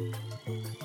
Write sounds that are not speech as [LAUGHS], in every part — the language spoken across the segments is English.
Thank you.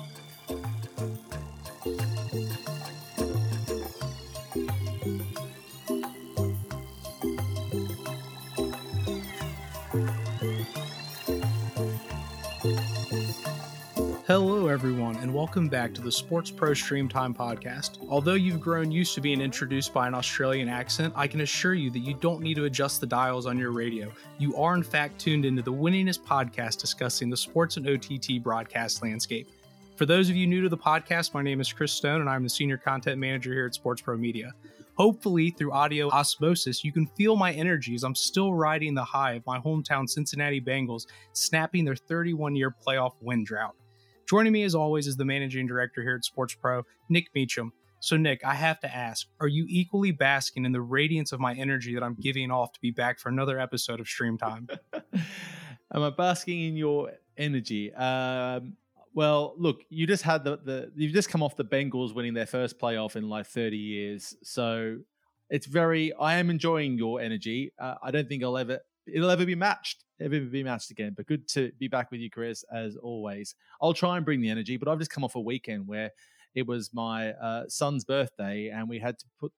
Everyone, and welcome back to the Sports Pro Stream Time podcast. Although you've grown used to being introduced by an Australian accent, I can assure you that you don't need to adjust the dials on your radio. You are, in fact, tuned into the winningest podcast discussing the sports and OTT broadcast landscape. For those of you new to the podcast, my name is Chris Stone, and I'm the Senior Content Manager here at Sports Pro Media. Hopefully, through audio osmosis, you can feel my energy as I'm still riding the high of my hometown Cincinnati Bengals snapping their 31 year playoff win drought. Joining me as always is the managing director here at Sports Pro, Nick Meacham. So, Nick, I have to ask are you equally basking in the radiance of my energy that I'm giving off to be back for another episode of Stream Time? [LAUGHS] Am I basking in your energy? Um, well, look, you just had the, the you've just come off the Bengals winning their first playoff in like 30 years. So it's very I am enjoying your energy. Uh, I don't think I'll ever it'll ever be matched, ever be matched again. But good to be back with you, Chris, as always. I'll try and bring the energy, but I've just come off a weekend where it was my uh, son's birthday, and we had to put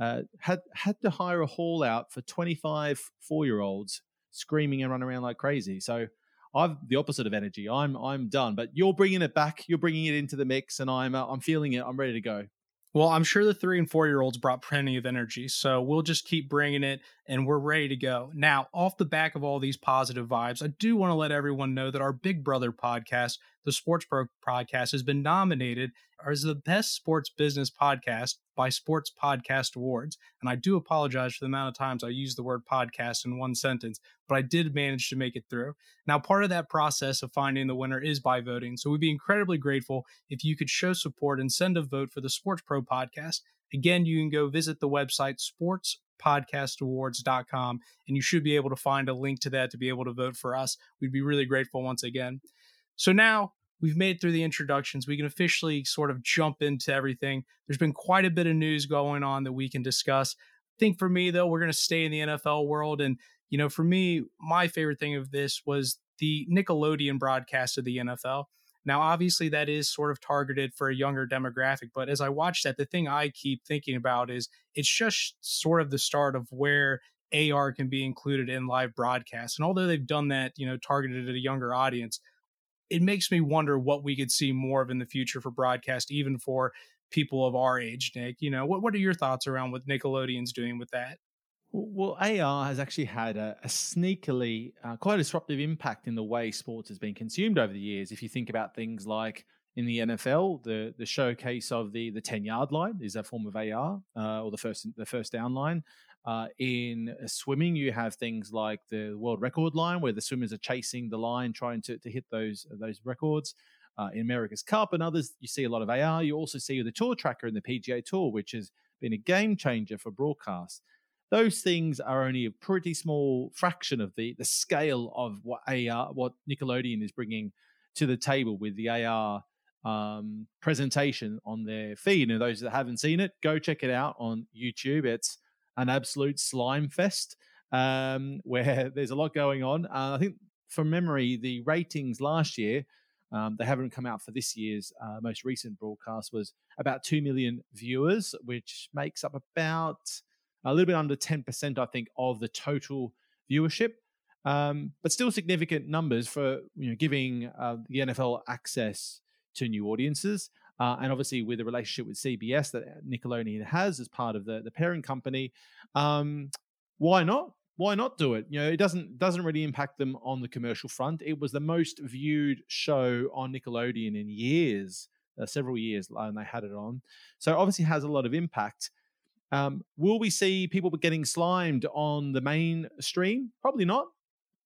uh, had had to hire a hall out for 25 four year olds screaming and running around like crazy. So I've the opposite of energy. I'm I'm done, but you're bringing it back. You're bringing it into the mix, and I'm uh, I'm feeling it. I'm ready to go. Well, I'm sure the three and four year olds brought plenty of energy, so we'll just keep bringing it and we're ready to go. Now, off the back of all these positive vibes, I do want to let everyone know that our Big Brother podcast, the Sports Pro podcast, has been nominated as the best sports business podcast by Sports Podcast Awards. And I do apologize for the amount of times I used the word podcast in one sentence, but I did manage to make it through. Now, part of that process of finding the winner is by voting. So we'd be incredibly grateful if you could show support and send a vote for the Sports Pro podcast. Again, you can go visit the website sportspodcastawards.com and you should be able to find a link to that to be able to vote for us. We'd be really grateful once again. So now we've made through the introductions. We can officially sort of jump into everything. There's been quite a bit of news going on that we can discuss. I think for me, though, we're going to stay in the NFL world. And, you know, for me, my favorite thing of this was the Nickelodeon broadcast of the NFL. Now, obviously, that is sort of targeted for a younger demographic, but as I watch that, the thing I keep thinking about is it's just sort of the start of where AR can be included in live broadcasts. And although they've done that, you know, targeted at a younger audience, it makes me wonder what we could see more of in the future for broadcast, even for people of our age, Nick. You know, what, what are your thoughts around what Nickelodeon's doing with that? Well, AR has actually had a, a sneakily uh, quite disruptive impact in the way sports has been consumed over the years. If you think about things like in the NFL, the the showcase of the the ten yard line is a form of AR, uh, or the first the first down line. Uh, in swimming, you have things like the world record line, where the swimmers are chasing the line, trying to, to hit those those records. Uh, in America's Cup and others, you see a lot of AR. You also see the Tour Tracker in the PGA Tour, which has been a game changer for broadcast. Those things are only a pretty small fraction of the the scale of what AR, what Nickelodeon is bringing to the table with the AR um, presentation on their feed. And those that haven't seen it, go check it out on YouTube. It's an absolute slime fest um, [LAUGHS] where there's a lot going on. Uh, I think from memory, the ratings last year, um, they haven't come out for this year's uh, most recent broadcast, was about 2 million viewers, which makes up about a little bit under 10%, I think, of the total viewership. Um, but still significant numbers for you know giving uh, the NFL access to new audiences. Uh, and obviously, with the relationship with CBS that Nickelodeon has as part of the, the parent company, um, why not? Why not do it? You know, it doesn't doesn't really impact them on the commercial front. It was the most viewed show on Nickelodeon in years, uh, several years, and they had it on. So obviously, has a lot of impact. Um, will we see people getting slimed on the mainstream? Probably not.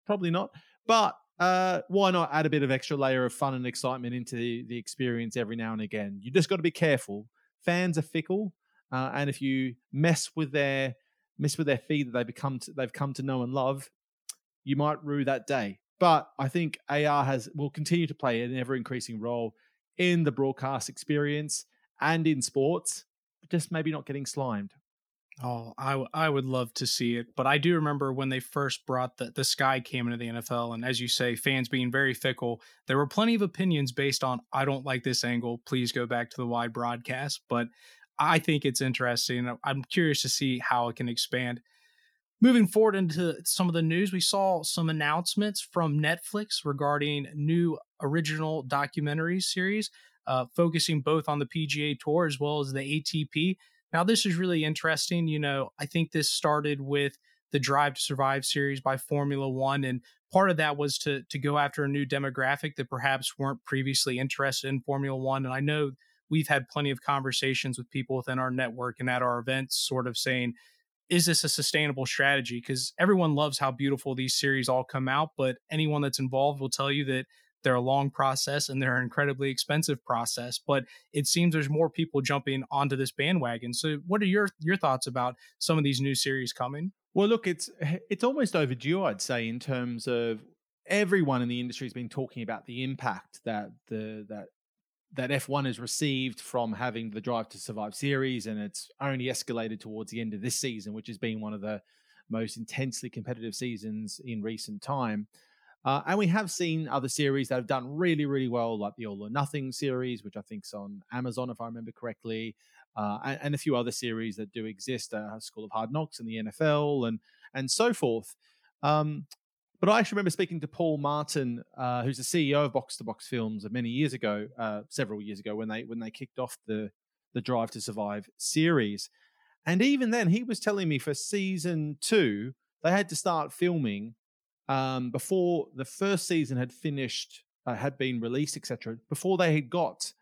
Probably not. But uh, why not add a bit of extra layer of fun and excitement into the, the experience every now and again? You just got to be careful. Fans are fickle, uh, and if you mess with their mess with their feed that they become to, they've come to know and love, you might rue that day. But I think AR has will continue to play an ever increasing role in the broadcast experience and in sports, just maybe not getting slimed. Oh, I, I would love to see it, but I do remember when they first brought the the Sky cam into the NFL, and as you say, fans being very fickle. There were plenty of opinions based on I don't like this angle. Please go back to the wide broadcast. But I think it's interesting. I'm curious to see how it can expand. Moving forward into some of the news, we saw some announcements from Netflix regarding new original documentary series, uh, focusing both on the PGA Tour as well as the ATP. Now, this is really interesting. You know, I think this started with the Drive to Survive series by Formula One, and part of that was to to go after a new demographic that perhaps weren't previously interested in Formula One. And I know we've had plenty of conversations with people within our network and at our events, sort of saying, is this a sustainable strategy? Because everyone loves how beautiful these series all come out, but anyone that's involved will tell you that they're a long process and they're an incredibly expensive process. But it seems there's more people jumping onto this bandwagon. So, what are your your thoughts about some of these new series coming? Well, look, it's eh, it's almost overdue, I'd say, in terms of everyone in the industry has been talking about the impact that the that that F1 has received from having the Drive to Survive series, and it's only escalated towards the end of this season, which has been one of the most intensely competitive seasons in recent time. Uh, and we have seen other series that have done really, really well, like the All or Nothing series, which I think is on Amazon, if I remember correctly, uh, and, and, a few other series that do exist, uh, School of Hard Knocks and the NFL, and and so forth. Um, but I actually remember speaking to Paul Martin, uh, who's the CEO of Box to Box Films, many years ago, uh, several years ago, when they when they kicked off the the Drive to Survive series, and even then, he was telling me for season two they had to start filming um, before the first season had finished, uh, had been released, etc. Before they had got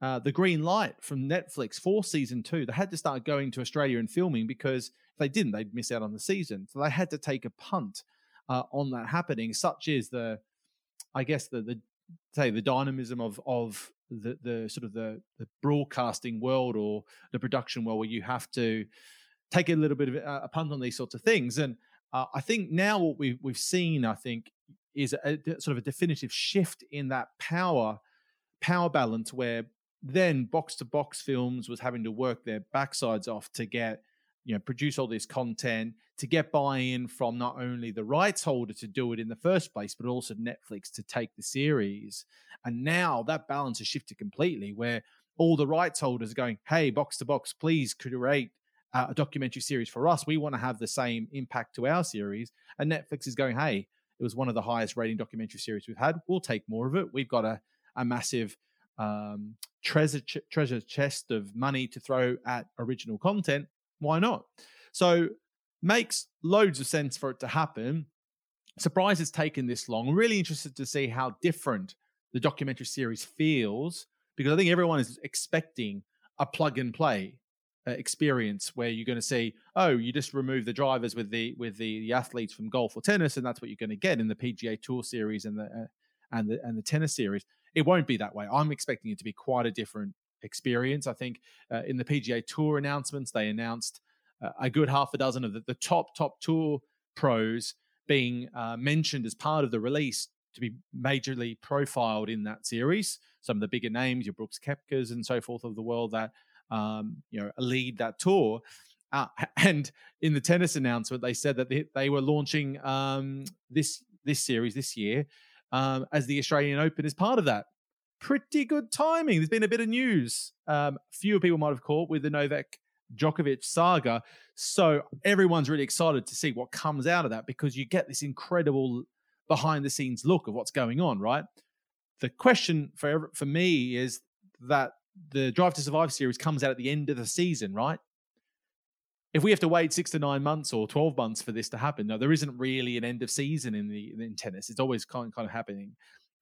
uh, the green light from Netflix for season two, they had to start going to Australia and filming because if they didn't, they'd miss out on the season. So they had to take a punt uh, on that happening. Such is the, I guess the the say the dynamism of of the the sort of the the broadcasting world or the production world where you have to take a little bit of a punt on these sorts of things and uh, I think now what we've we've seen, I think, is a, a, sort of a definitive shift in that power power balance where then box to box films was having to work their backsides off to get you know produce all this content to get buy-in from not only the rights holder to do it in the first place but also netflix to take the series. And now that balance has shifted completely where all the rights holders are going hey box to box please create uh, a documentary series for us. We want to have the same impact to our series. And Netflix is going, hey, it was one of the highest rating documentary series we've had. We'll take more of it. We've got a, a massive um, treasure ch- treasure chest of money to throw at original content. Why not? So makes loads of sense for it to happen. Surprise it's taken this long. really interested to see how different the documentary series feels because I think everyone is expecting a plug and play uh, experience where you're going to see, oh, you just remove the drivers with the with the, the athletes from golf or tennis, and that's what you're going to get in the PGA Tour series and the uh, and the and the tennis series. It won't be that way. I'm expecting it to be quite a different experience. I think uh, in the PGA Tour announcements, they announced uh, a good half a dozen of the, the top top tour pros being uh, mentioned as part of the release to be majorly profiled in that series. Some of the bigger names, your Brooks Koepkas and so forth of the world that um, you know, lead that tour. Uh, [LAUGHS] and in the tennis announcement, they said that they, they were launching um, this this series this year um, as the Australian Open is part of that. Pretty good timing. There's been a bit of news. Um, fewer people might have caught with the Novak Djokovic saga. So everyone's really excited to see what comes out of that because you get this incredible behind the scenes look of what's going on, right? The question for for me is that the Drive to Survive series comes out at the end of the season, right? If we have to wait six to nine months or twelve months for this to happen, no, there isn't really an end of season in the in tennis. It's always kind of, kind of happening.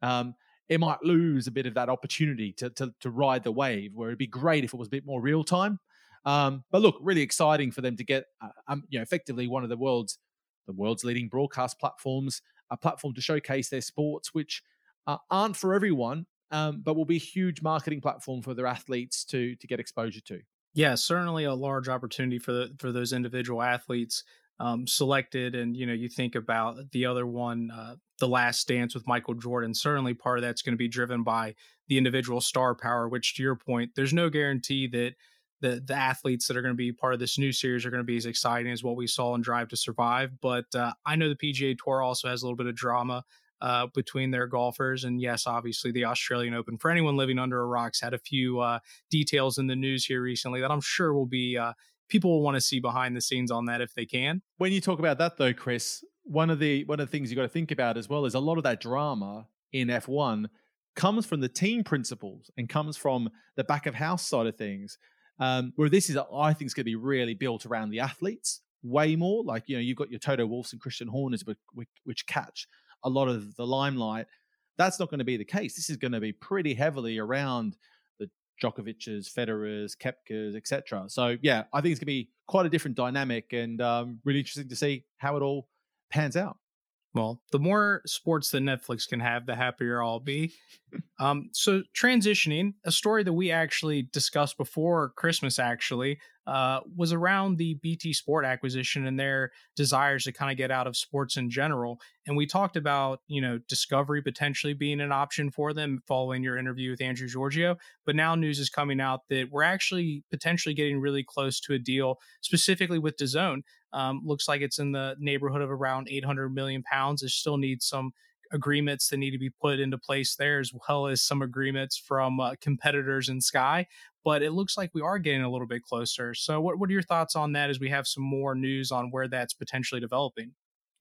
Um, it might lose a bit of that opportunity to, to, to ride the wave. Where it'd be great if it was a bit more real time. Um, but look, really exciting for them to get, uh, um, you know, effectively one of the world's the world's leading broadcast platforms, a platform to showcase their sports, which uh, aren't for everyone, um, but will be a huge marketing platform for their athletes to to get exposure to. Yeah, certainly a large opportunity for the for those individual athletes um, selected. And you know, you think about the other one, uh, the Last Dance with Michael Jordan. Certainly, part of that's going to be driven by the individual star power. Which, to your point, there's no guarantee that the the athletes that are going to be part of this new series are going to be as exciting as what we saw in Drive to Survive. But uh, I know the PGA Tour also has a little bit of drama uh, between their golfers, and yes, obviously the Australian Open. For anyone living under a rock's had a few uh, details in the news here recently that I'm sure will be uh, people will want to see behind the scenes on that if they can. When you talk about that though, Chris, one of the one of the things you got to think about as well is a lot of that drama in F1 comes from the team principals and comes from the back of house side of things. Um, where this is, I think, is going to be really built around the athletes way more. Like you know, you've got your Toto Wolffs and Christian Horners, which, which catch a lot of the limelight. That's not going to be the case. This is going to be pretty heavily around the Djokovic's, Federer's, Koepka's, etc. So yeah, I think it's going to be quite a different dynamic, and um, really interesting to see how it all pans out. Well, the more sports that Netflix can have, the happier I'll be. [LAUGHS] um, so, transitioning, a story that we actually discussed before Christmas, actually, uh, was around the BT Sport acquisition and their desires to kind of get out of sports in general. And we talked about, you know, Discovery potentially being an option for them following your interview with Andrew Georgiou. But now news is coming out that we're actually potentially getting really close to a deal, specifically with DAZN. Um, looks like it's in the neighborhood of around 800 million pounds. It still needs some agreements that need to be put into place there, as well as some agreements from uh, competitors in Sky. But it looks like we are getting a little bit closer. So, what, what are your thoughts on that as we have some more news on where that's potentially developing?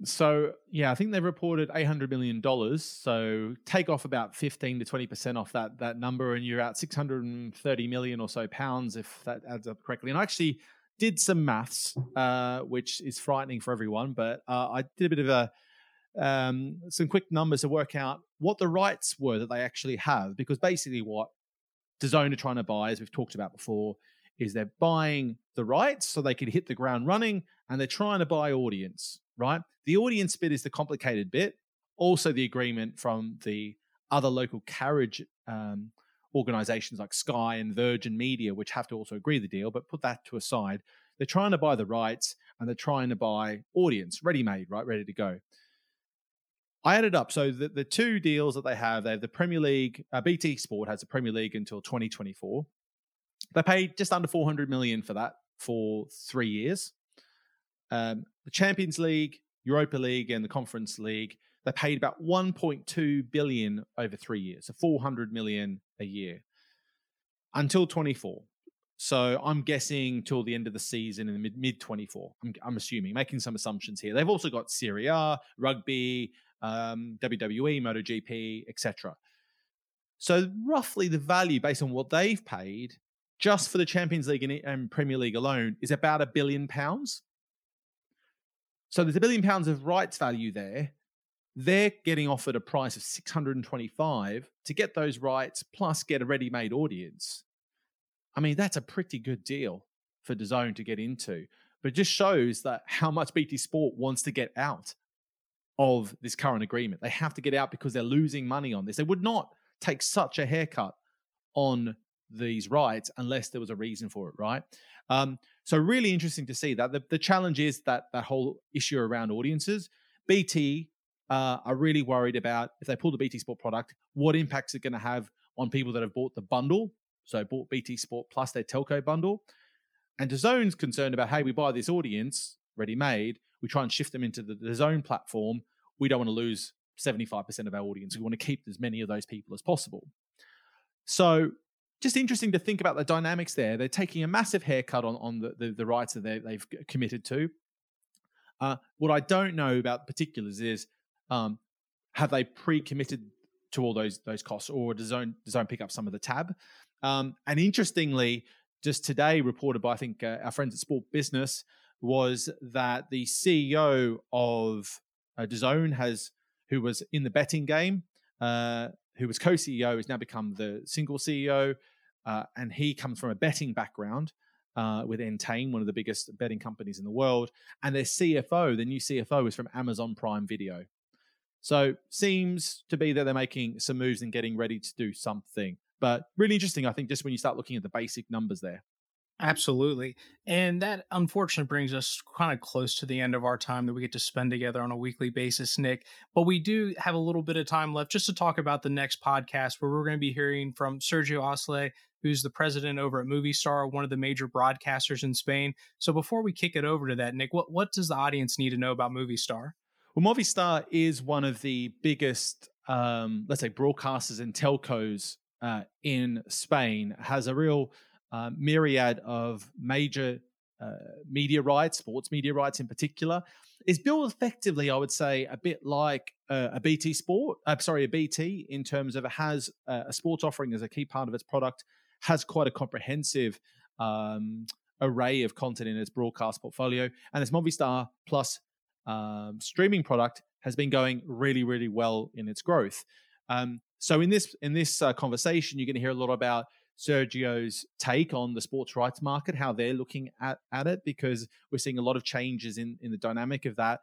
So, yeah, I think they've reported $800 million. So, take off about 15 to 20% off that, that number, and you're at 630 million or so pounds, if that adds up correctly. And I actually did some maths, uh, which is frightening for everyone, but uh, I did a bit of a um, some quick numbers to work out what the rights were that they actually have. Because basically, what DAZN are trying to buy, as we've talked about before, is they're buying the rights so they can hit the ground running, and they're trying to buy audience. Right, the audience bit is the complicated bit. Also, the agreement from the other local carriage um, organizations like Sky and Virgin Media, which have to also agree the deal, but put that to a side. They're trying to buy the rights and they're trying to buy audience, ready made, right, ready to go. I added up. So the, the two deals that they have, they have the Premier League, uh, BT Sport has the Premier League until 2024. They paid just under 400 million for that for three years. Um, the Champions League, Europa League, and the Conference League, they paid about 1.2 billion over three years, so 400 million a year until 24. So I'm guessing till the end of the season in the mid mid 24. I'm, I'm assuming, making some assumptions here. They've also got Serie A, rugby, um, WWE, MotoGP, etc. So roughly the value based on what they've paid just for the Champions League and Premier League alone is about a billion pounds. So there's a billion pounds of rights value there. They're getting offered a price of 625 to get those rights plus get a ready-made audience. I mean, that's a pretty good deal for DAZN to get into. But it just shows that how much BT Sport wants to get out of this current agreement. They have to get out because they're losing money on this. They would not take such a haircut on these rights unless there was a reason for it, right? Um, so really interesting to see that. The, the challenge is that that whole issue around audiences. BT uh, are really worried about if they pull the BT Sport product, what impacts it going to have on people that have bought the bundle. So bought BT Sport plus their telco bundle. And DAZN's concerned about, hey, we buy this audience ready made we try and shift them into the, DAZN platform. We don't want to lose 75% of our audience. We want to keep as many of those people as possible. So just interesting to think about the dynamics there. They're taking a massive haircut on, on the, the, the rights that they, have committed to. Uh, what I don't know about particulars is um, have they pre-committed to all those those costs, or does DAZN, DAZN pick up some of the tab? Um, and interestingly, just today reported by I think uh, our friends at Sport Business, was that the CEO of uh, has, who was in the betting game, uh, who was co-CEO, has now become the single CEO, uh, and he comes from a betting background. Uh, with Entain, one of the biggest betting companies in the world, and their CFO, the new CFO, is from Amazon Prime Video. So seems to be that they're making some moves and getting ready to do something. But really interesting, I think, just when you start looking at the basic numbers there. Absolutely. And that unfortunately brings us kind of close to the end of our time that we get to spend together on a weekly basis, Nick. But we do have a little bit of time left just to talk about the next podcast where we're going to be hearing from Sergio Osle, who's the president over at Movistar, one of the major broadcasters in Spain. So before we kick it over to that, Nick, what, what does the audience need to know about Movistar? Well, Movistar is one of the biggest, um, let's say, broadcasters and telcos uh, in Spain, has a real uh, myriad of major uh, media rights, sports media rights in particular, is built effectively, I would say, a bit like uh, a BT Sport. Uh, sorry, a BT in terms of it has uh, a sports offering as a key part of its product, has quite a comprehensive um, array of content in its broadcast portfolio, and its Movistar Plus um, streaming product has been going really, really well in its growth. Um, so in this in this uh, conversation, you're going to hear a lot about Sergio's take on the sports rights market, how they're looking at, at it, because we're seeing a lot of changes in, in the dynamic of that.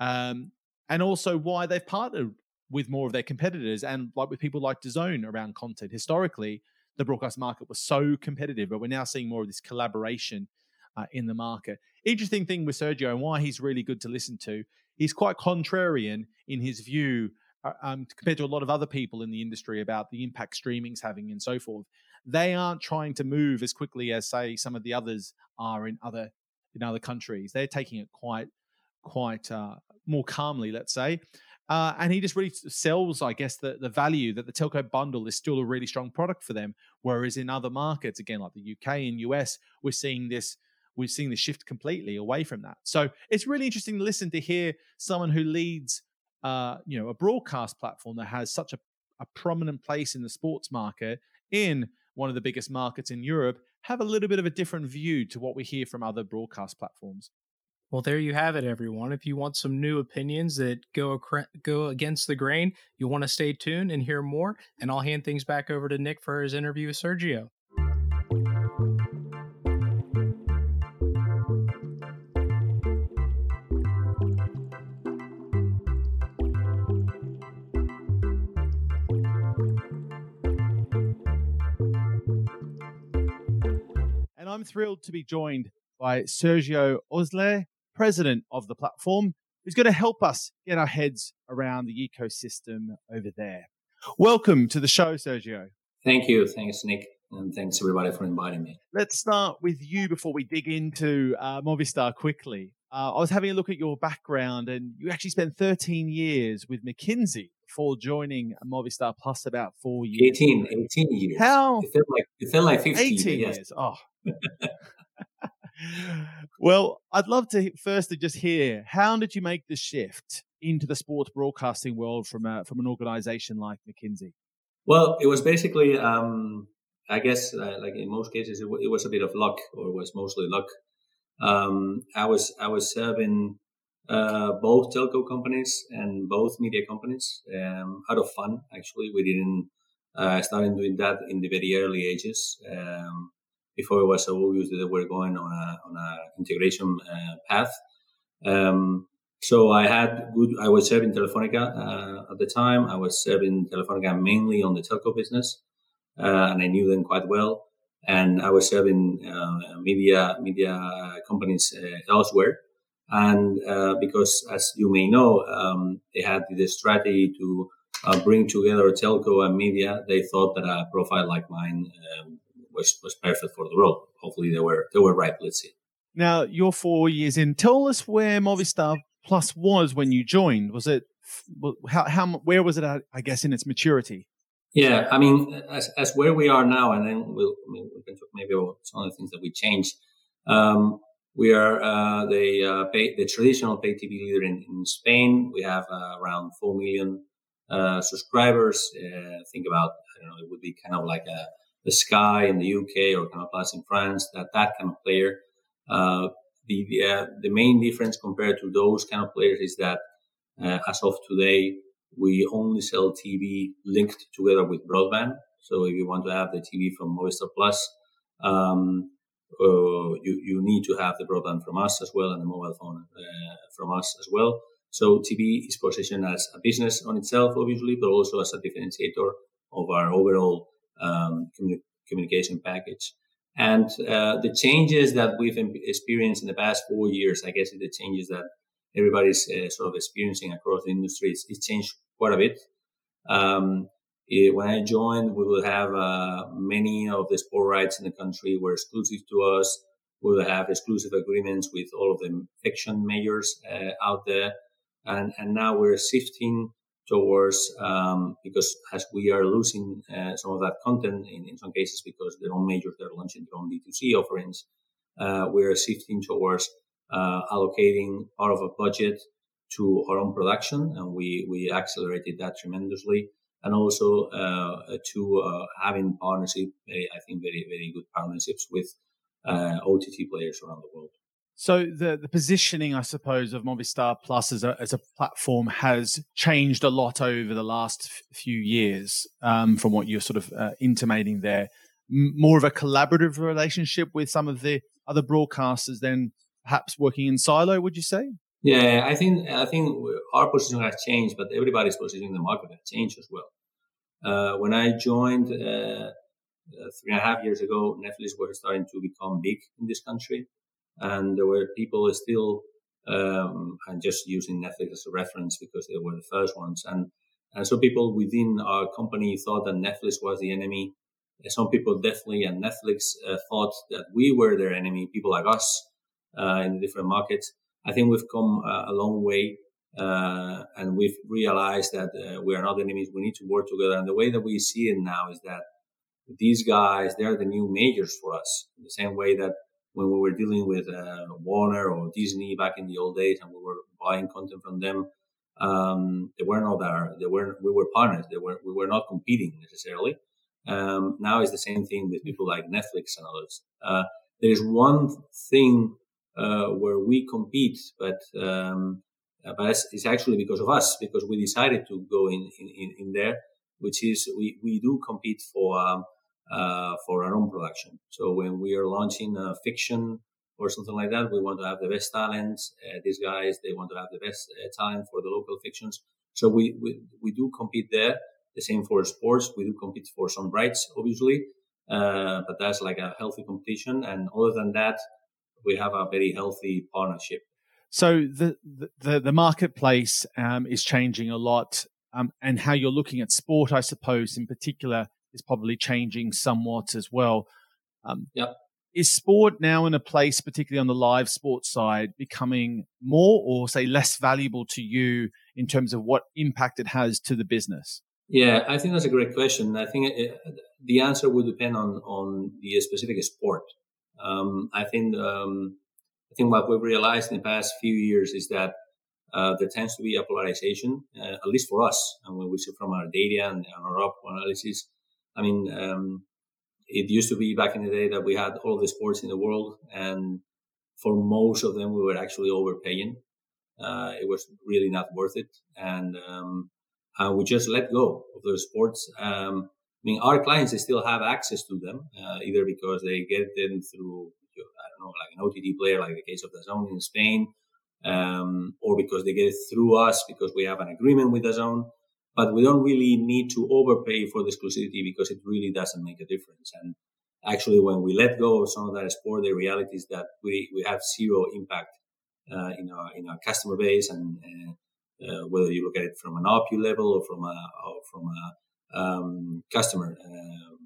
Um, and also why they've partnered with more of their competitors and like with people like DAZN around content. Historically, the broadcast market was so competitive, but we're now seeing more of this collaboration uh, in the market. Interesting thing with Sergio and why he's really good to listen to. He's quite contrarian in his view uh, um, compared to a lot of other people in the industry about the impact streaming's having and so forth they aren't trying to move as quickly as say some of the others are in other in other countries. They're taking it quite quite uh, more calmly, let's say. Uh, and he just really sells, I guess, the, the value that the telco bundle is still a really strong product for them. Whereas in other markets, again, like the UK and US, we're seeing this we're seeing the shift completely away from that. So it's really interesting to listen to hear someone who leads, uh, you know, a broadcast platform that has such a, a prominent place in the sports market in one of the biggest markets in Europe, have a little bit of a different view to what we hear from other broadcast platforms. Well, there you have it, everyone. If you want some new opinions that go go against the grain, you'll want to stay tuned and hear more. And I'll hand things back over to Nick for his interview with Sergio. Thrilled to be joined by Sergio Osle, president of the platform, who's going to help us get our heads around the ecosystem over there. Welcome to the show, Sergio. Thank you. Thanks, Nick. And thanks everybody for inviting me. Let's start with you before we dig into uh, Movistar quickly. Uh, I was having a look at your background, and you actually spent 13 years with McKinsey before joining Movistar Plus about four years. 18, 18 years. How? It felt like, it felt like 15. 18 yes. years. Oh, well, I'd love to first to just hear how did you make the shift into the sports broadcasting world from a, from an organization like McKinsey? Well, it was basically, um, I guess, uh, like in most cases, it, w- it, was a bit of luck, or it was mostly luck. Um, I was I was serving uh, both telco companies and both media companies um, out of fun. Actually, we didn't uh, started doing that in the very early ages. Um, before it was so obvious that we're going on a on a integration uh, path. Um, so I had good. I was serving Telefonica uh, at the time. I was serving Telefonica mainly on the telco business, uh, and I knew them quite well. And I was serving uh, media media companies elsewhere. And uh, because, as you may know, um, they had the strategy to bring together telco and media. They thought that a profile like mine um, was was perfect for the role. Hopefully, they were they were right. Let's see. Now you're four years in. Tell us where Movistar Plus was when you joined. Was it how how where was it at? I guess in its maturity. Yeah, I mean, as as where we are now, and then we'll I mean, we can talk maybe about some of the things that we changed. Um, we are uh, the uh, pay, the traditional pay TV leader in, in Spain. We have uh, around four million uh, subscribers. Think about I don't know, it would be kind of like a the Sky in the UK or Canal Plus in France, that that kind of player. Uh, the the, the, main difference compared to those kind of players is that as of today, we only sell TV linked together with broadband. So if you want to have the TV from Movistar Plus, um, you you need to have the broadband from us as well and the mobile phone uh, from us as well. So TV is positioned as a business on itself, obviously, but also as a differentiator of our overall um, communi- communication package. And uh, the changes that we've experienced in the past four years, I guess, is the changes that everybody's uh, sort of experiencing across the industry, it's, it's changed quite a bit. Um, it, when I joined, we will have uh, many of the sport rights in the country were exclusive to us. We will have exclusive agreements with all of the fiction majors uh, out there, and and now we're shifting towards um, because as we are losing uh, some of that content in, in some cases because their own majors they're launching their own D2C offerings, uh, we are shifting towards uh, allocating part of a budget to our own production, and we we accelerated that tremendously, and also uh, to uh, having partnership, I think very very good partnerships with uh, OTT players around the world. So the the positioning, I suppose, of Movistar Plus as a as a platform has changed a lot over the last f- few years. Um, from what you're sort of uh, intimating there, M- more of a collaborative relationship with some of the other broadcasters than perhaps working in silo. Would you say? Yeah, I think I think our position has changed, but everybody's position in the market has changed as well. Uh, when I joined uh, uh, three and a half years ago, Netflix was starting to become big in this country and there were people still um, and just using Netflix as a reference because they were the first ones. And and so people within our company thought that Netflix was the enemy. Some people definitely and Netflix uh, thought that we were their enemy. People like us uh, in the different markets. I think we've come uh, a long way. Uh, and we've realized that uh, we are not enemies. We need to work together. And the way that we see it now is that these guys, they're the new majors for us. In the same way that when we were dealing with uh, Warner or Disney back in the old days, and we were buying content from them. Um, they were not our, they were we were partners. They were we were not competing necessarily. Um, now it's the same thing with people like Netflix and others. Uh, there is one thing uh, where we compete, but um, but it's, it's, actually because of us because we decided to go in in, in there, which is we we do compete for. Um, uh, for our own production. So when we are launching a fiction or something like that, we want to have the best talents. Uh, these guys, they want to have the best uh, talent for the local fictions. So we, we, we do compete there. The same for sports. We do compete for some rights, obviously. Uh, but that's like a healthy competition. And other than that, we have a very healthy partnership. So the, the, the marketplace um, is changing a lot. Um, and how you're looking at sport, I suppose, in particular, is probably changing somewhat as well. Um, yep. Is sport now in a place, particularly on the live sports side, becoming more or say less valuable to you in terms of what impact it has to the business? Yeah, I think that's a great question. I think it, the answer would depend on on the specific sport. Um, I think um, I think what we've realized in the past few years is that uh, there tends to be a polarization, uh, at least for us, and when we see from our data and, and our analysis, I mean, um, it used to be back in the day that we had all the sports in the world, and for most of them, we were actually overpaying. Uh, it was really not worth it, and um, we just let go of those sports. Um, I mean, our clients they still have access to them, uh, either because they get them through, I don't know, like an OTT player, like the case of DAZN in Spain, um, or because they get it through us because we have an agreement with DAZN. but we don't really need to overpay for the exclusivity because it really doesn't make a difference. And actually, when we let go of some of that sport, the reality is that we, we have zero impact uh, in our in our customer base, and uh, uh, whether you look at it from an ARPU level or from a or from a um, customer uh,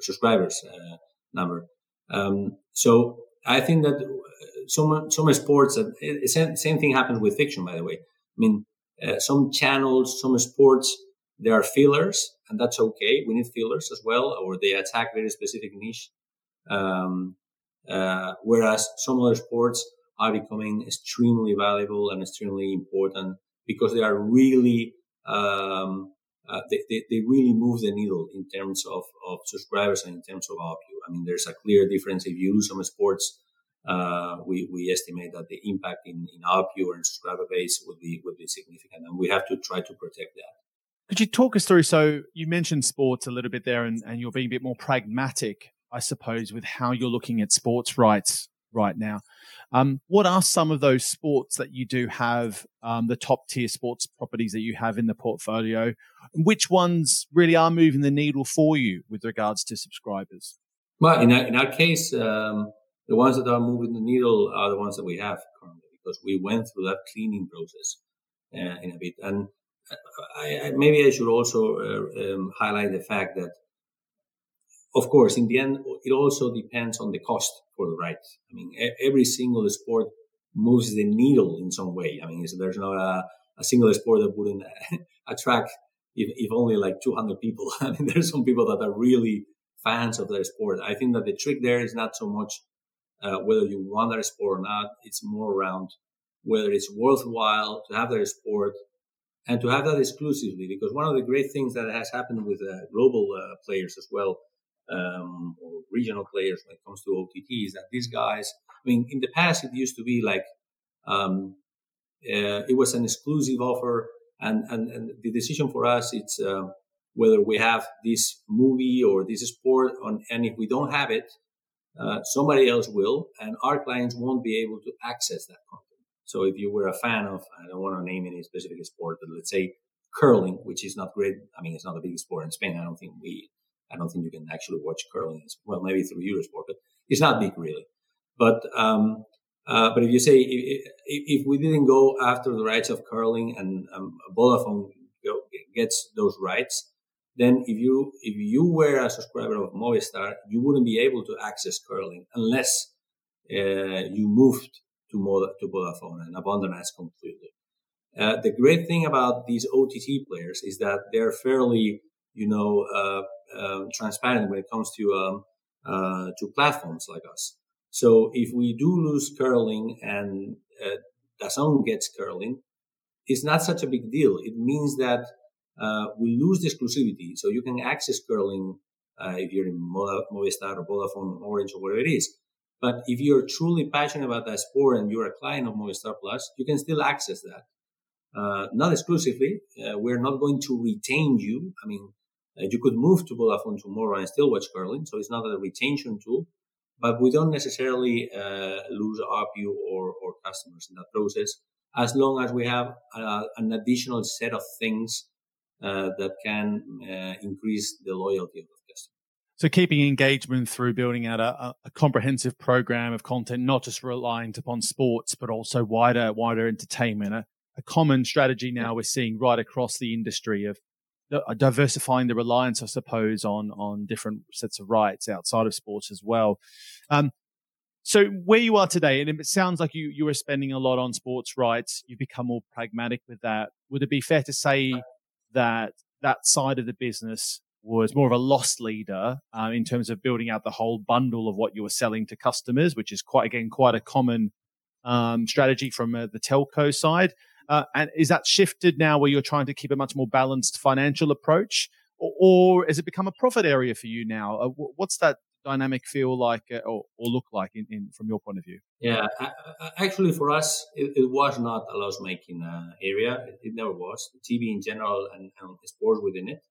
subscribers uh, number. Um, so I think that some some sports, that same, same thing happens with fiction, by the way. I mean, uh, some channels, some sports, there are fillers, and that's okay. We need fillers as well, or they attack very specific niche. Um, uh, whereas some other sports are becoming extremely valuable and extremely important because they are really um, uh, they, they, they, really move the needle in terms of, of subscribers and in terms of ARPU. I mean, there's a clear difference if you lose some sports uh, we, we estimate that the impact in, in ARPU and subscriber base would be would be significant, and we have to try to protect that. Could you talk us through? So you mentioned sports a little bit there, and, and you're being a bit more pragmatic, I suppose, with how you're looking at sports rights right now. Um, what are some of those sports that you do have, um, the top tier sports properties that you have in the portfolio? Which ones really are moving the needle for you with regards to subscribers? Well, in our, in our case, um, the ones that are moving the needle are the ones that we have currently because we went through that cleaning process uh, in a bit. And I, I, maybe I should also uh, um, highlight the fact that, of course, in the end, it also depends on the cost for the rights. I mean, every single sport moves the needle in some way. I mean, there's not a, a single sport that wouldn't [LAUGHS] attract if, if only like 200 people. [LAUGHS] I mean, there's some people that are really fans of their sport. I think that the trick there is not so much uh, whether you want that sport or not. It's more around whether it's worthwhile to have that sport and to have that exclusively. Because one of the great things that has happened with uh, global uh, players as well, um, or regional players when it comes to OTT, is that these guys. I mean, in the past it used to be like um, uh, it was an exclusive offer, and, and, and the decision for us it's uh, whether we have this movie or this sport on, and if we don't have it, uh, somebody else will, and our clients won't be able to access that content. So if you were a fan of, I don't want to name any specific sport, but let's say curling, which is not great. I mean, it's not a big sport in Spain. I don't think we, I don't think you can actually watch curling. Well, maybe through Eurosport, but it's not big really. But um, uh, but if you say if, if, we didn't go after the rights of curling and um, Vodafone gets those rights, then if you if you were a subscriber of Movistar, you wouldn't be able to access curling unless uh, you moved to Mod- to Vodafone and abandon us completely. Uh, the great thing about these OTT players is that they're fairly, you know, uh, transparent when it comes to um, uh, to platforms like us. So if we do lose curling and uh, DAZN gets curling, it's not such a big deal. It means that uh, we lose the exclusivity. So you can access curling uh, if you're in Movistar or Vodafone, Orange, or whatever it is. But if you're truly passionate about that sport and you're a client of Movistar Plus, you can still access that. Uh, not exclusively. Uh, we're not going to retain you. I mean, you could move to Vodafone tomorrow and still watch curling, so it's not a retention tool but we don't necessarily uh, lose ARPU or, or customers in that process as long as we have uh, an additional set of things uh, that can uh, increase the loyalty of the customer. So, keeping engagement through building out a, a, comprehensive program of content, not just reliant upon sports, but also wider wider entertainment. A, a common strategy now we're seeing right across the industry of uh, diversifying the reliance, I suppose, on on different sets of rights outside of sports as well. Um, so where you are today, and it sounds like you you were spending a lot on sports rights. You've become more pragmatic with that. Would it be fair to say that that side of the business was more of a loss leader uh, in terms of building out the whole bundle of what you were selling to customers, which is quite again quite a common um, strategy from uh, the telco side. Uh, and is that shifted now where you're trying to keep a much more balanced financial approach, or, or has it become a profit area for you now? Uh, what's that dynamic feel like uh, or, or, look like in, in, from your point of view? Yeah, actually, for us, it, it was not a loss making uh, area. It, it, never was. TV in general and, and sports within it.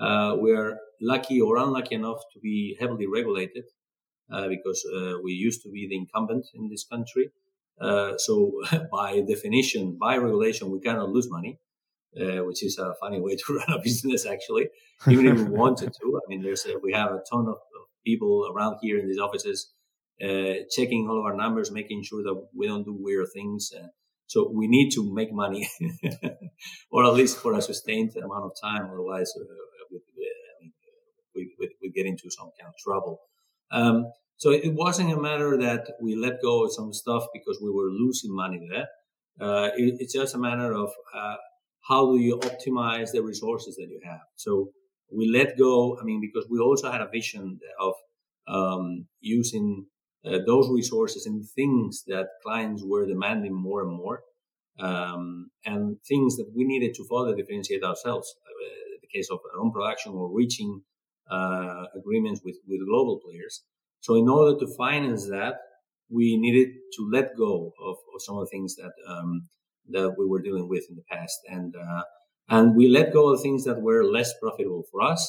Uh, we are lucky or unlucky enough to be heavily regulated uh, because we used to be the incumbent in this country. Uh, so [LAUGHS] by definition, by regulation, we cannot lose money, uh, which is a funny way to [LAUGHS] run a business, actually, even if we [LAUGHS] wanted to. I mean, there's a, we have a ton of, of, people around here in these offices uh, checking all of our numbers, making sure that we don't do weird things. Uh, so we need to make money, or at least for a sustained amount of time. Otherwise, uh, we, we, we, we, get into some kind of trouble. Um, so it wasn't a matter that we let go of some stuff because we were losing money there. Uh, it, it's just a matter of uh, how do you optimize the resources that you have. So we let go. I mean, because we also had a vision of um, using uh, those resources in things that clients were demanding more and more, um, and things that we needed to further differentiate ourselves. Uh, the case of our own production or reaching uh, agreements with with global players. So in order to finance that, we needed to let go of, of some of the things that um, that we were dealing with in the past, and uh, and we let go of things that were less profitable for us,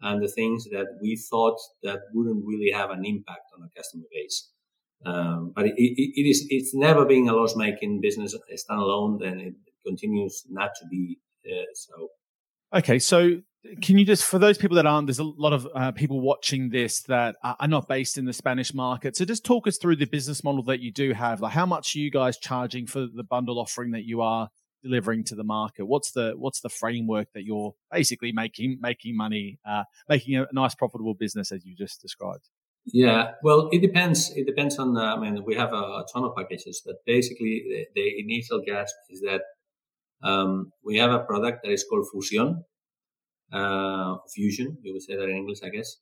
and the things that we thought that wouldn't really have an impact on the customer base. Um, but it, it, it is it's never been a loss making business standalone, and it continues not to be uh, so. Okay, so can you just, for those people that aren't, there's a lot of uh, people watching this that are not based in the Spanish market. So just talk us through the business model that you do have. Like, how much are you guys charging for the bundle offering that you are delivering to the market? What's the what's the framework that you're basically making making money, uh, making a nice profitable business as you just described? Yeah, well, it depends. It depends on. Uh, I mean, we have a, ton of packages, but basically, the, the initial guess is that um, we have a product that is called Fusion, uh, Fusion. You would say that in English, I guess.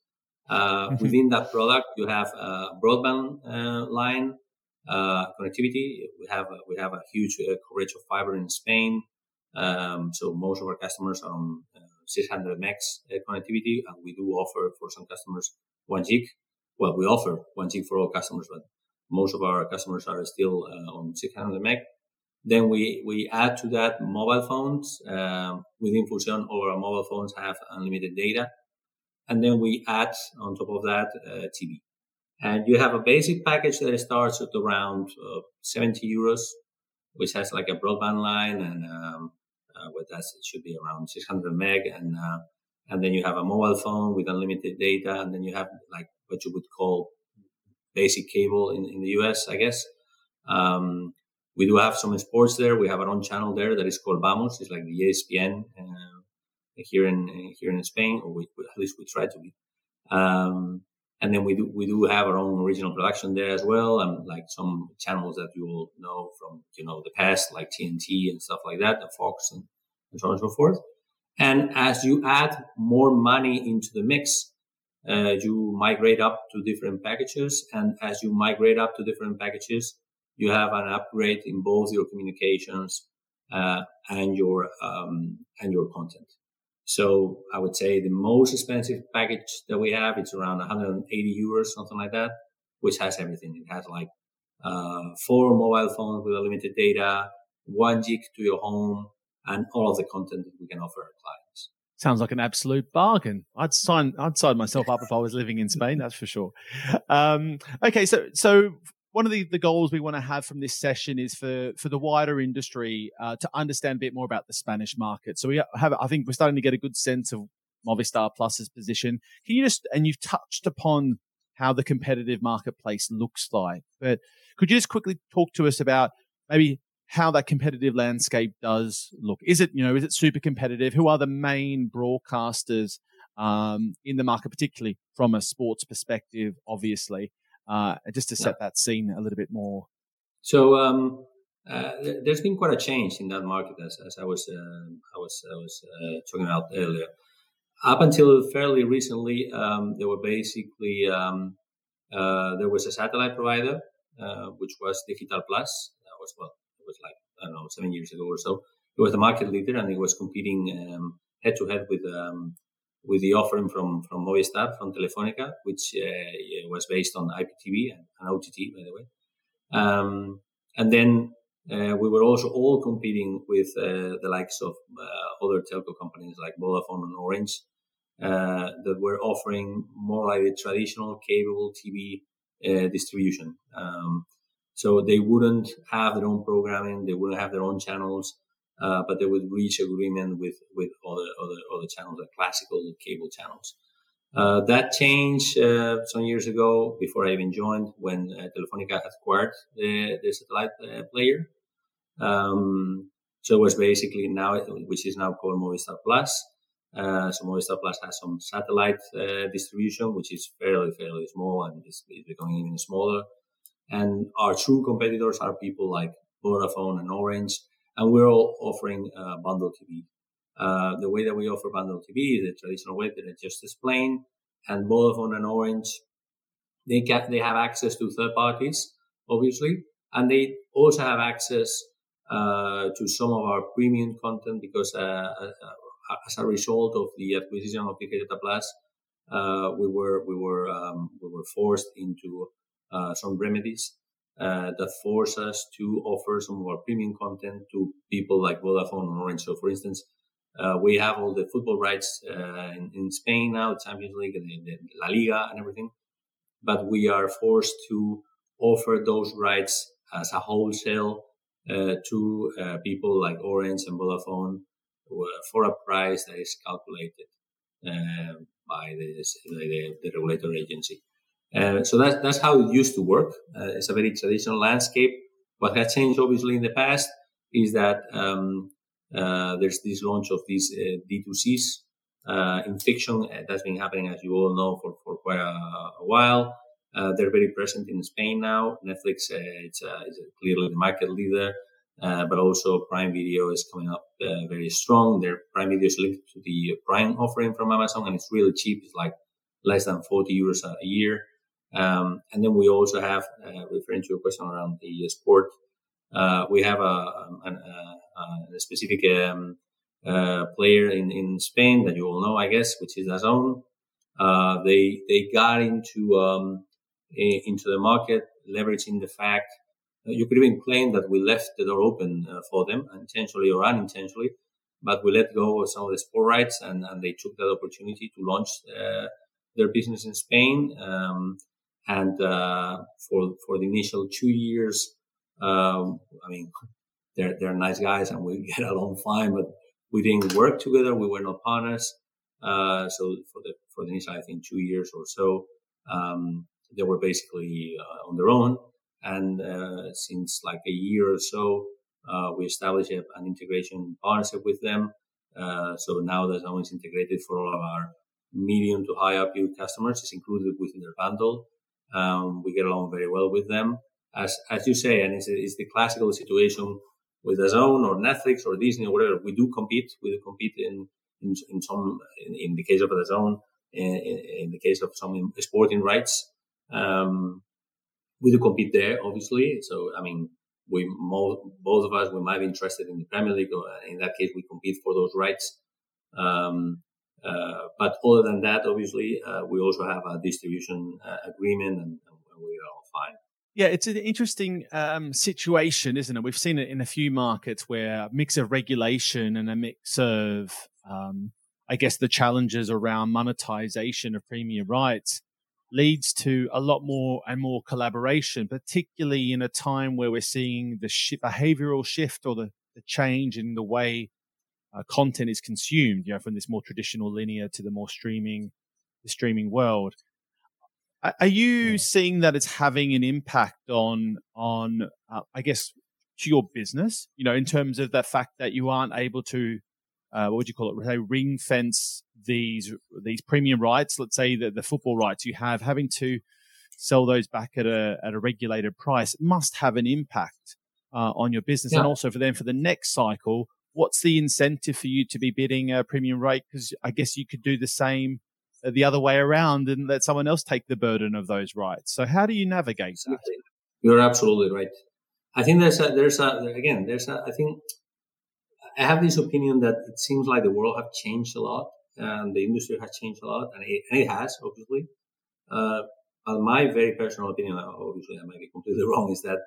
Uh, mm-hmm. within that product, you have a broadband uh, line uh, connectivity. We have a, we have a huge uh, coverage of fiber in Spain. Um, so most of our customers are on 600 megs connectivity, and we do offer for some customers one gig. Well, we offer one gig for all customers, but most of our customers are still on 600 meg. Then we, we add to that mobile phones. Uh, within Fusion, all our mobile phones have unlimited data. And then we add on top of that uh, TV. And you have a basic package that starts at around uh, 70 euros, which has like a broadband line and um, uh, what that's it should be around 600 meg and uh, and then you have a mobile phone with unlimited data and then you have like what you would call basic cable in, in the US, I guess. Um, we do have some sports there. We have our own channel there that is called Vamos. It's like the ESPN uh, here in here in Spain, or we, at least we try to be. Um, and then we do we do have our own original production there as well, and like some channels that you will know from you know the past, like TNT and stuff like that, the Fox and, and so on and so forth. And as you add more money into the mix, uh, you migrate up to different packages, and as you migrate up to different packages, you have an upgrade in both your communications uh, and your um, and your content. So I would say the most expensive package that we have it's around 180 euros, something like that, which has everything. It has like uh, four mobile phones with unlimited data, one gig to your home, and all of the content that we can offer our clients. Sounds like an absolute bargain. I'd sign. I'd sign myself up if I was living in Spain. That's for sure. Um, okay, so so one of the, the goals we want to have from this session is for, for the wider industry uh, to understand a bit more about the Spanish market. So we have, I think we're starting to get a good sense of Movistar Plus's position. Can you just, and you've touched upon how the competitive marketplace looks like, but could you just quickly talk to us about maybe how that competitive landscape does look? Is it, you know, is it super competitive? Who are the main broadcasters um, in the market, particularly from a sports perspective, obviously? Uh, just to set yeah. that scene a little bit more. So um, uh, there's been quite a change in that market, as, as I was uh, I was I was uh, talking about earlier. Up until fairly recently, um, there were basically um, uh, there was a satellite provider, uh, which was Digital Plus. That was well, it was like I don't know seven years ago or so. It was the market leader, and it was competing head to head with um, with the offering from from Movistar from Telefonica, which uh, was based on IPTV and, and, OTT, by the way. Um, and then uh, we were also all competing with uh, the likes of uh, other telco companies like Vodafone and Orange uh, that were offering more like a traditional cable TV uh, distribution. Um, so they wouldn't have their own programming, they wouldn't have their own channels uh, but they would reach agreement with with other other other channels, like classical cable channels. Uh, that changed uh, some years ago before I even joined when uh, Telefonica had acquired the, the satellite uh, player. Um, so it was basically now, which is now called Movistar Plus. Uh, so Movistar Plus has some satellite distribution, which is fairly fairly small and is becoming even smaller. And our true competitors are people like Vodafone and Orange, and we're all offering uh, bundle TV. Uh, the way that we offer bundle TV is the traditional way that I just explained, and Vodafone and Orange, they get they have access to third parties, obviously, and they also have access uh, to some of our premium content because uh, uh, as a result of the acquisition of Digital Plus, uh, we were we were um, we were forced into some remedies uh, that force us to offer some of our premium content to people like Vodafone and Orange. So, for instance, uh, we have all the football rights uh, in, in, Spain now, Champions League and La Liga and everything. But we are forced to offer those rights as a wholesale uh, to uh, people like Orange and Vodafone uh, for a price that is calculated. by the, the, the regulatory agency. Uh, so that's that's how it used to work. Uh, it's a very traditional landscape. What has changed, obviously, in the past is that um, uh, there's this launch of these uh, D2Cs uh, in fiction. that's been happening, as you all know, for, for quite a, a while. they're very present in Spain now. Netflix it's, it's clearly the market leader. Uh, but also Prime Video is coming up very strong. Their Prime Video is linked to the Prime offering from Amazon, and it's really cheap. It's like less than 40 euros a year. Um, and then we also have, uh, referring to your question around the sport, uh, we have a, um, a, a, a specific um, uh, player in, in Spain that you all know, I guess, which is DAZN. Uh, they they got into um, into the market, leveraging the fact you could even claim that we left the door open uh, for them, intentionally or unintentionally, but we let go of some of the sport rights, and, and they took that opportunity to launch uh, their business in Spain. Um, and uh, for for the initial two years, um, I mean, they're they're nice guys, and we [LAUGHS] get along fine, but we didn't work together. We were not partners. Uh, so for the for the initial, I think two years or so, um, they were basically uh, on their own. And uh, since like a year or so, uh, we established an integration partnership with them. Uh, so now that's always integrated for all of our medium to high ARPU customers. It's included within their bundle. Um, we get along very well with them. As, as you say, and it's, it's the classical situation with DAZN or Netflix or Disney or whatever. We do compete. We do compete in, in, in some, in, in, the case of DAZN, in, in, the case of some sporting rights. Um, we do compete there, obviously. So, I mean, we both of us, we might be interested in the Premier League. Or in that case, we compete for those rights. Um, uh, but other than that, obviously, uh, we also have a distribution uh, agreement and, and, we're all fine. Yeah, it's an interesting um, situation, isn't it? We've seen it in a few markets where a mix of regulation and a mix of, um, I guess, the challenges around monetization of premium rights leads to a lot more and more collaboration, particularly in a time where we're seeing the sh- behavioral shift or the, the, change in the way uh, content is consumed, you know, from this more traditional linear to the more streaming, the streaming world. Are you seeing that it's having an impact on, on, uh, I guess, to your business, you know, in terms of the fact that you aren't able to uh, what would you call it? Say ring fence these these premium rights. Let's say the, the football rights you have, having to sell those back at a at a regulated price must have an impact uh, on your business, yeah. and also for them for the next cycle. What's the incentive for you to be bidding a premium rate? Because I guess you could do the same uh, the other way around and let someone else take the burden of those rights. So how do you navigate that? You're absolutely right. I think there's a, there's a, again, there's a, I think I have this opinion that it seems like the world have changed a lot and the industry has changed a lot, and it, and it has obviously. Uh, but my very personal opinion, obviously I might be completely [LAUGHS] wrong, is that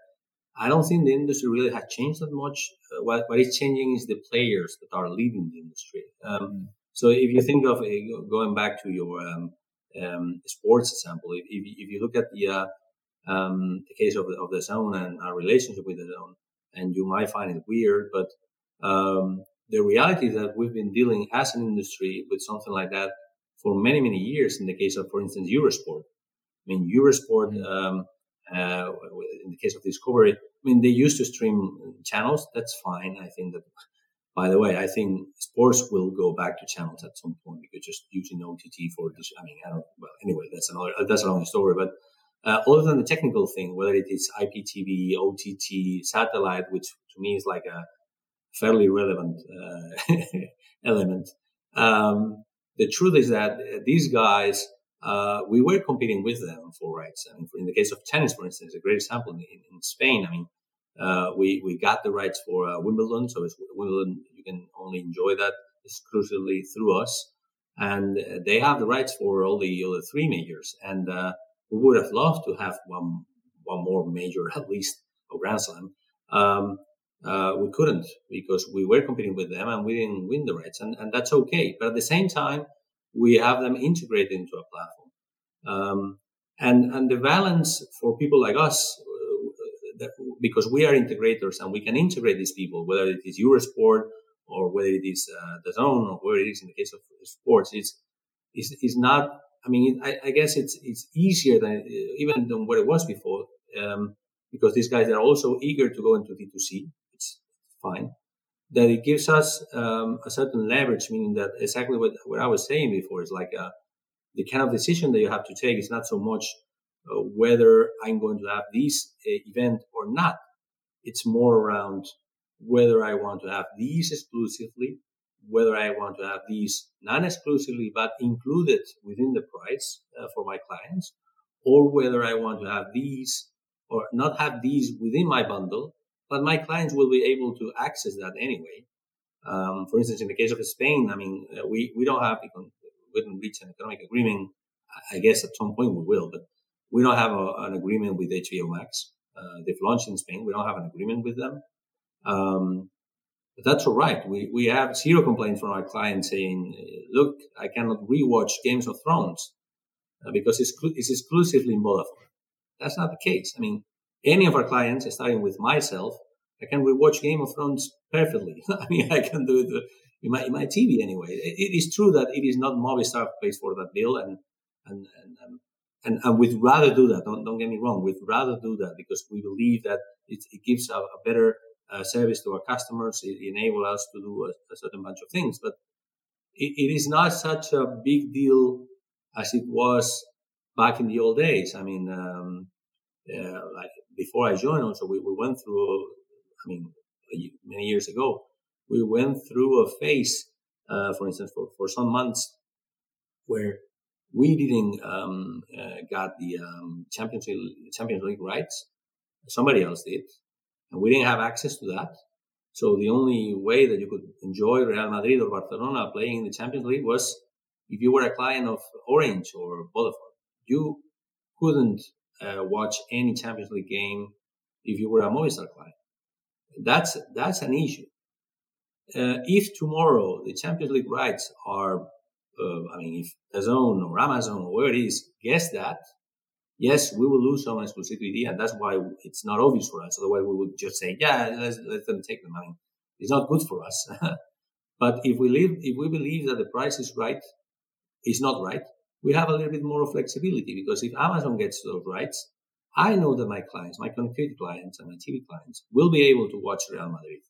I don't think the industry really has changed that much. Uh, what, what is changing is the players that are leading the industry. Um, mm. so if you think of uh, going back to your um, um, sports example, if, if, if, you look at the uh, um, the case of the, of DAZN and our relationship with DAZN, and you might find it weird, but um, the reality is that we've been dealing as an industry with something like that for many, many years. In the case of, for instance, Eurosport. I mean, Eurosport, mm-hmm. Uh, in the case of Discovery, I mean, they used to stream channels. That's fine. I think that, by the way, I think sports will go back to channels at some point because just using OTT for this, I mean, I don't, well, anyway, that's another, that's a long story, but uh, other than the technical thing, whether it is IPTV, OTT, satellite, which to me is like a, fairly relevant uh, [LAUGHS] element. Um, the truth is that these guys, uh, we were competing with them for rights. I mean, in the case of tennis, for instance, a great example in, in Spain. I mean, uh, we we got the rights for uh, Wimbledon, so it's Wimbledon. You can only enjoy that exclusively through us, and they have the rights for all the other three majors. And uh, we would have loved to have one one more major [LAUGHS] at least, or Grand Slam. Um, uh, we couldn't because we were competing with them and we didn't win the rights, and, and that's okay. But at the same time, we have them integrated into a platform, um, and and the balance for people like us, uh, that, because we are integrators and we can integrate these people, whether it is Eurosport or whether it is uh, zone or whether it is in the case of sports, it's is is not. I mean, I, I, guess it's it's easier than even than what it was before, um, because these guys are also eager to go into D2C. It's fine. That it gives us um, a certain leverage, meaning that exactly what, what I was saying before is like a, uh, the kind of decision that you have to take is not so much uh, whether I'm going to have this uh, event or not. It's more around whether I want to have these exclusively, whether I want to have these non-exclusively but included within the price uh, for my clients, or whether I want to have these or not have these within my bundle, but my clients will be able to access that anyway. Um, for instance, in the case of Spain, I mean, uh, we, we don't have, we didn't reach an economic agreement. I guess at some point we will, but we don't have a, an agreement with HBO Max. Uh, they've launched in Spain. We don't have an agreement with them. Um, but that's all right. We, we have zero complaints from our clients saying, look, I cannot rewatch Games of Thrones uh, because it's, it's exclusively in Vodafone. That's not the case. I mean, any of our clients, starting with myself, I can rewatch Game of Thrones perfectly. [LAUGHS] I mean, I can do it in my, in my TV anyway. It, it is true that it is not Movistar pays for that bill, and and and, um, and, and we'd rather do that. Don't don't get me wrong. We'd rather do that because we believe that it, it gives a, a better uh, service to our customers. It enables us to do a, a, certain bunch of things, but it, it is not such a big deal as it was back in the old days. I mean, um, uh, like before I joined, also we, we went through. I mean, many years ago, we went through a phase, uh, for instance, for, for some months where we didn't um, uh, got the um, Champions League, Champions League rights. Somebody else did, and we didn't have access to that. So the only way that you could enjoy Real Madrid or Barcelona playing in the Champions League was if you were a client of Orange or Vodafone. You couldn't uh, watch any Champions League game if you were a Movistar client. That's that's an issue. Uh, if tomorrow the Champions League rights are, uh, I mean, if DAZN or Amazon or where it is gets that, yes, we will lose some exclusivity, and that's why it's not obvious for us. Otherwise, we would just say, yeah, let's let them take the money. It's not good for us. [LAUGHS] but if we live, if we believe that the price is right, it's not right, we have a little bit more flexibility because if Amazon gets those rights, I know that my clients, my connectivity clients and my TV clients will be able to watch Real Madrid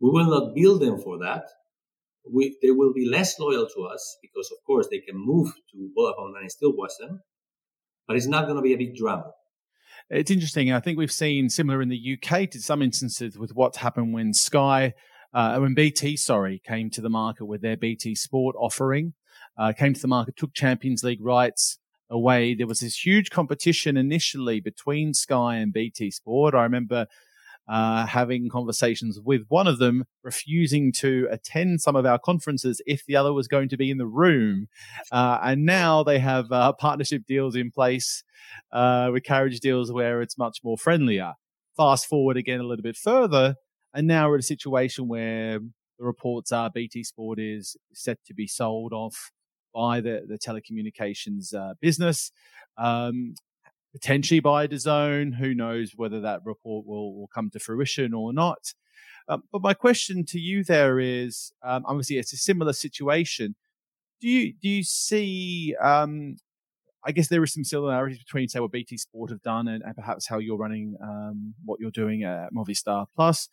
we will not bill them for that. We, they will be less loyal to us because, of course, they can move to Vodafone and still watch them, but it's not going to be a big drama. It's interesting. I think we've seen similar in the UK to some instances with what's happened when Sky, uh, when BT, sorry, came to the market with their BT Sport offering, uh, came to the market, took Champions League rights away. There was this huge competition initially between Sky and BT Sport. I remember uh, having conversations with one of them, refusing to attend some of our conferences if the other was going to be in the room. Uh, and now they have uh, partnership deals in place uh, with carriage deals where it's much more friendlier. Fast forward again a little bit further, and now we're in a situation where the reports are BT Sport is set to be sold off by the, the telecommunications uh, business. Um, potentially by DAZN. Who knows whether that report will, will come to fruition or not. Um, but my question to you there is, um, obviously, it's a similar situation. Do you do you see? Um, I guess there is some similarities between, say, what BT Sport have done and, and perhaps how you're running um, what you're doing at Movistar Plus.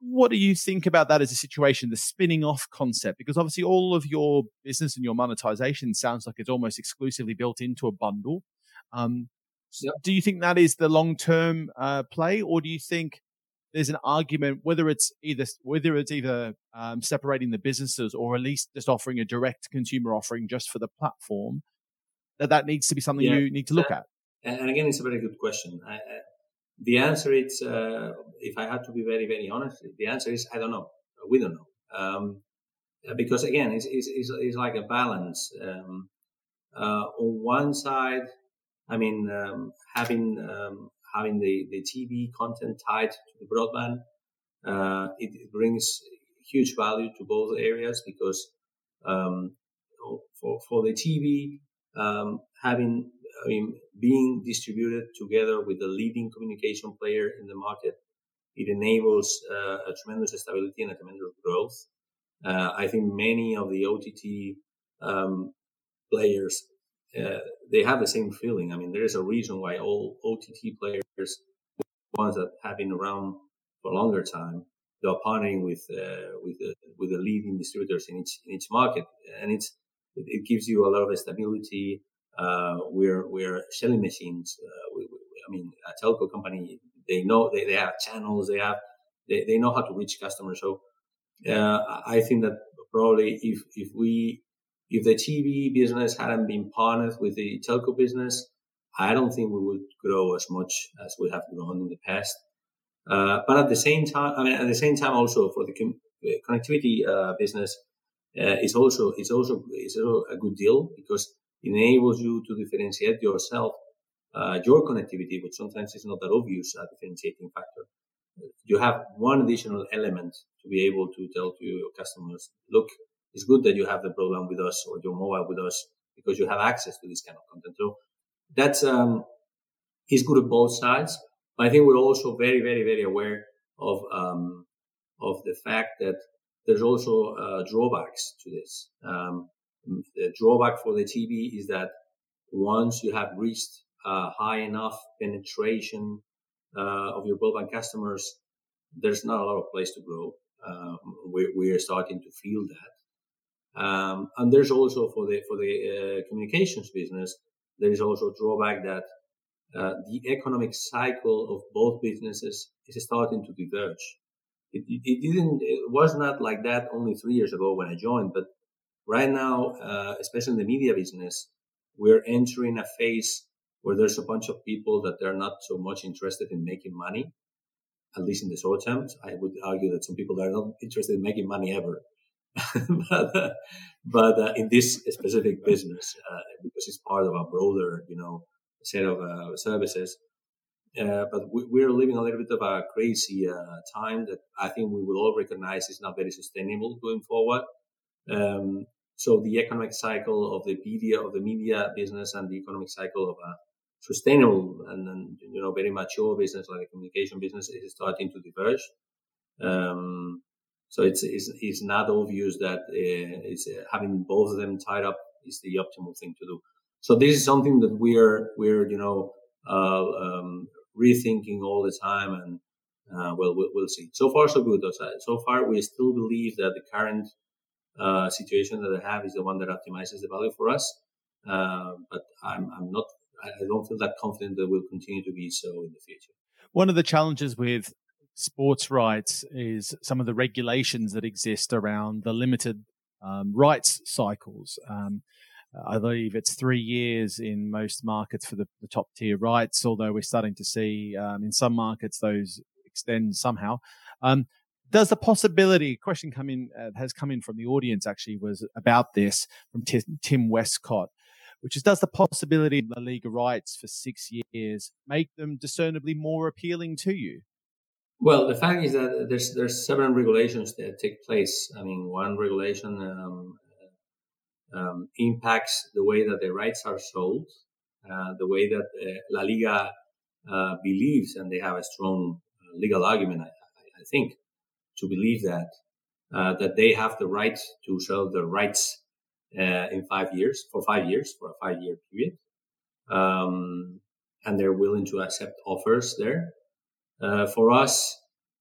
What do you think about that as a situation, the spinning off concept? Because obviously, all of your business and your monetization sounds like it's almost exclusively built into a bundle. Um, Yep. Do you think that is the long term uh, play, or do you think there's an argument whether it's either whether it's either um, separating the businesses or at least just offering a direct consumer offering just for the platform that that needs to be something yeah. you need to look at? And again, it's a very good question. I, the answer is, uh, if I had to be very very honest, the answer is I don't know. We don't know. Um, because again, it's, it's, it's, like a balance. Um, uh, on one side, I mean, um, having um, having the, the TV content tied to the broadband, uh, it, it, brings huge value to both areas because um, for for the TV, um, having I mean being distributed together with the leading communication player in the market, it enables uh, a tremendous stability and a tremendous growth. Uh, I think many of the OTT um, players, uh, they have the same feeling. I mean, there is a reason why all OTT players, ones that have been around for a longer time, they are partnering with uh, with the, with the leading distributors in each in each market, and it's it gives you a lot of stability. Uh, we're we're selling machines. Uh, we, we, I mean, a telco company they know they, they have channels. They have they, they know how to reach customers. So uh, I think that probably if if we if the TV business hadn't been partnered with the telco business, I don't think we would grow as much as we have grown in the past. Uh, but at the same time, I mean, at the same time, also for the com- connectivity uh, business, uh, it's also it's also it's also a good deal because enables you to differentiate yourself, uh, your connectivity, which sometimes is not that obvious a differentiating factor. You have one additional element to be able to tell to your customers, look, it's good that you have the program with us or your mobile with us because you have access to this kind of content. So that's um, is good on both sides. But I think we're also very, very, very aware of um, of the fact that there's also uh, drawbacks to this. Um, the drawback for the TV is that once you have reached high enough penetration uh, of your broadband customers, there's not a lot of place to grow. Um, we're, we're, starting to feel that. Um, and there's also for the for the uh, communications business, there is also a drawback that uh, the economic cycle of both businesses is starting to diverge. It, it, it, didn't, it was not like that only three years ago when I joined, but right now, uh, especially in the media business, we're entering a phase where there's a bunch of people that they're not so much interested in making money, at least in the short term. I would argue that some people are not interested in making money ever. [LAUGHS] but, uh, but uh, in this specific business, uh, because it's part of a broader, you know, set of uh, services. Uh, but we, are living a little bit of a crazy uh, time that I think we will all recognize is not very sustainable going forward. Um, so the economic cycle of the media of the media business and the economic cycle of a sustainable and, and you know very mature business like a communication business is starting to diverge. Um, so it's, it's, it's not obvious that uh, uh, having both of them tied up is the optimal thing to do. So this is something that we're we're you know uh, um, rethinking all the time, and uh, well, well, we'll see. So far, so good. So far, we still believe that the current uh, situation that I have is the one that optimizes the value for us. Uh, but I'm I'm not. I don't feel that confident that we'll continue to be so in the future. One of the challenges with sports rights is some of the regulations that exist around the limited um, rights cycles. Um, I believe it's three years in most markets for the, the top tier rights, although we're starting to see um, in some markets those extend somehow. Um, does the possibility question come in uh, has come in from the audience actually was about this from T- Tim Westcott, which is does the possibility of the Liga rights for six years make them discernibly more appealing to you? Well, the fact is that there's there's several regulations that take place. I mean, one regulation um, um, impacts the way that the rights are sold, uh, the way that uh, La Liga uh, believes, and they have a strong uh, legal argument, I, I, think, to believe that uh, that they have the right to sell their rights uh, in five years for five years for a five year period, um, and they're willing to accept offers there. for us,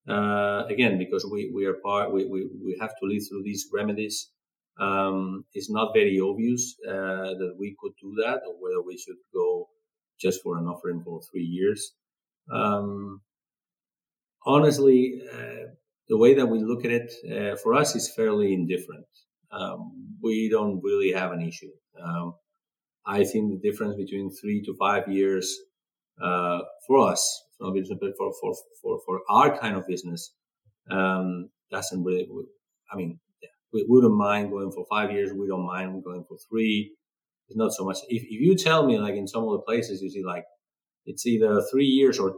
again, because we, we are part, we, we, we have to live through these remedies um, it's not very obvious uh, that we could do that or whether we should go just for an offering for three years. Um, honestly, uh, the way that we look at it uh, for us is fairly indifferent. Um, we don't really have an issue. Um, I think the difference between three to five years uh, for us, for, for, for, for our kind of business, um, doesn't really, I mean, we wouldn't mind going for five years. We don't mind going for three. It's not so much. If, if you tell me like in some of the places you see like it's either three years or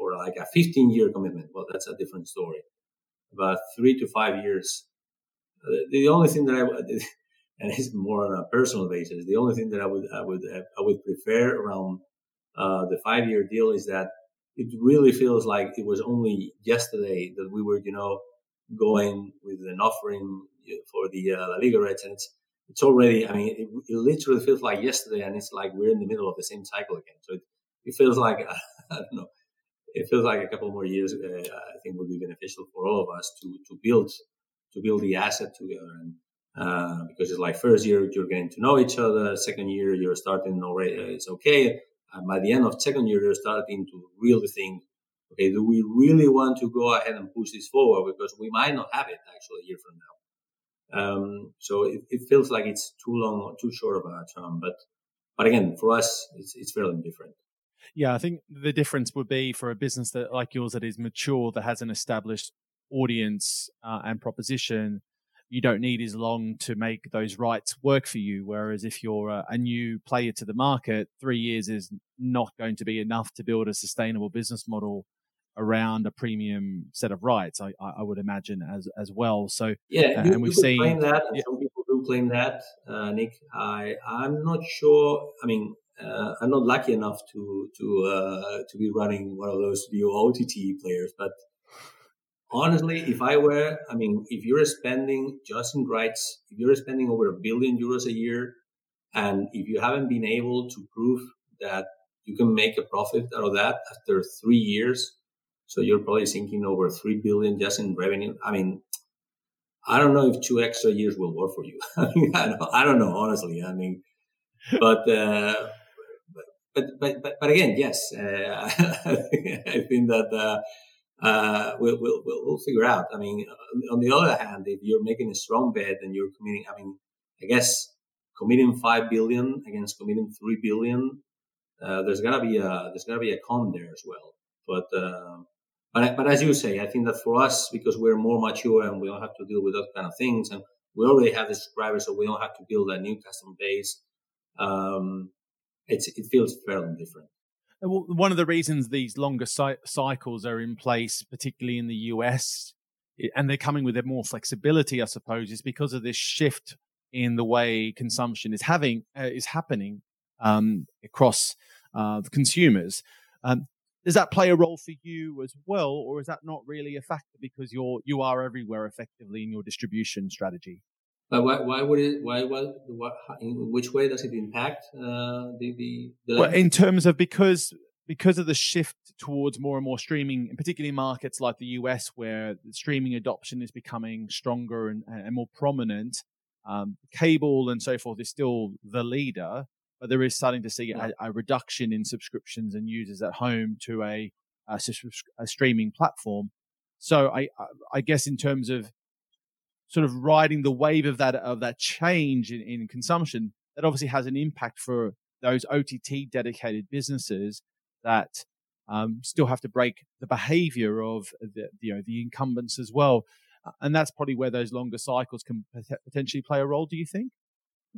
or like a 15 year commitment, well, that's a different story. But three to five years, uh, the only thing that I [LAUGHS] and it's more on a personal basis, the only thing that I would I would I would prefer around uh, the five year deal is that it really feels like it was only yesterday that we were, you know, going with an offering for the uh, La Liga rights, and it's it's already. I mean, it, it, literally feels like yesterday, and it's like we're in the middle of the same cycle again. So it, it feels like [LAUGHS] I don't know. It feels like a couple more years. Uh, I think would be beneficial for all of us to to build to build the asset together, and uh, because it's like first year you're getting to know each other, second year you're starting already. Uh, it's okay. And by the end of second year, you're starting to really think, okay, do we really want to go ahead and push this forward? Because we might not have it actually a year from now. Um, so it, it, feels like it's too long or too short of a term. But but again, for us, it's it's fairly different. Yeah, I think the difference would be for a business that like yours that is mature, that has an established audience uh, and proposition. You don't need as long to make those rights work for you. Whereas if you're a, a new player to the market, three years is not going to be enough to build a sustainable business model around a premium set of rights. I, I would imagine as as well. So yeah, and we've seen claim that, yeah. some people do claim that, uh, Nick. I I'm not sure. I mean, uh, I'm not lucky enough to to uh, to be running one of those new OTT players, but honestly, if I were, I mean, if you're spending just in rights, if you're spending over a billion euros a year, and if you haven't been able to prove that you can make a profit out of that after three years, so you're probably thinking over three billion just in revenue. I mean, I don't know if two extra years will work for you. I [LAUGHS] mean, I don't, I don't know honestly. I mean, but, uh, but, but, but, but again, yes, uh, [LAUGHS] I think that, uh, uh, we'll, we'll, we'll, figure out. I mean, on the other hand, if you're making a strong bet and you're committing, I mean, I guess committing 5 billion against committing 3 billion, uh, there's gotta be a, there's gotta be a con there as well. But, uh, but, but as you say, I think that for us, because we're more mature and we don't have to deal with those kind of things, and we already have the subscribers, so we don't have to build a new customer base. Um, it feels fairly different. One of the reasons these longer cycles are in place, particularly in the US, and they're coming with more flexibility, I suppose, is because of this shift in the way consumption is having uh, is happening um, across uh, the consumers. Um, does that play a role for you as well, or is that not really a factor because you're you are everywhere effectively in your distribution strategy? But why, why would it? Why, why, what, in which way does it impact uh, the, the, the Well, in terms of because because of the shift towards more and more streaming, particularly in markets like the US, where streaming adoption is becoming stronger and, and more prominent. Um, cable and so forth is still the leader, but there is starting to see a, a reduction in subscriptions and users at home to a, a, a streaming platform. So I, I guess in terms of sort of riding the wave of that of that change in, in consumption, that obviously has an impact for those OTT dedicated businesses that um, still have to break the behavior of the you know the incumbents as well, and that's probably where those longer cycles can potentially play a role. Do you think?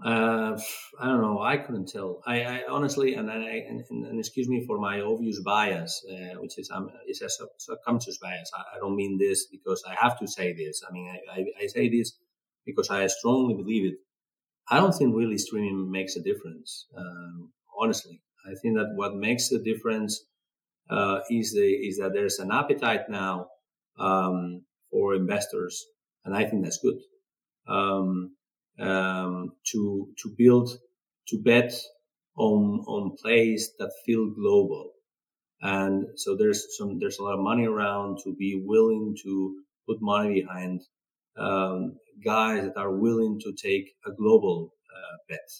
Uh, I don't know. I couldn't tell. I, I honestly, and, I, and, and, excuse me for my obvious bias, uh, which is um, is a subconscious bias. I, I, don't mean this because I have to say this. I mean, I, I, say this because I strongly believe it. I don't think really streaming makes a difference. Um, honestly, I think that what makes the difference uh, is the is that there's an appetite now um, for investors, and I think that's good. Um, um, to to build to bet on on plays that feel global. And so there's some there's a lot of money around to be willing to put money behind um, guys that are willing to take a global uh, bet.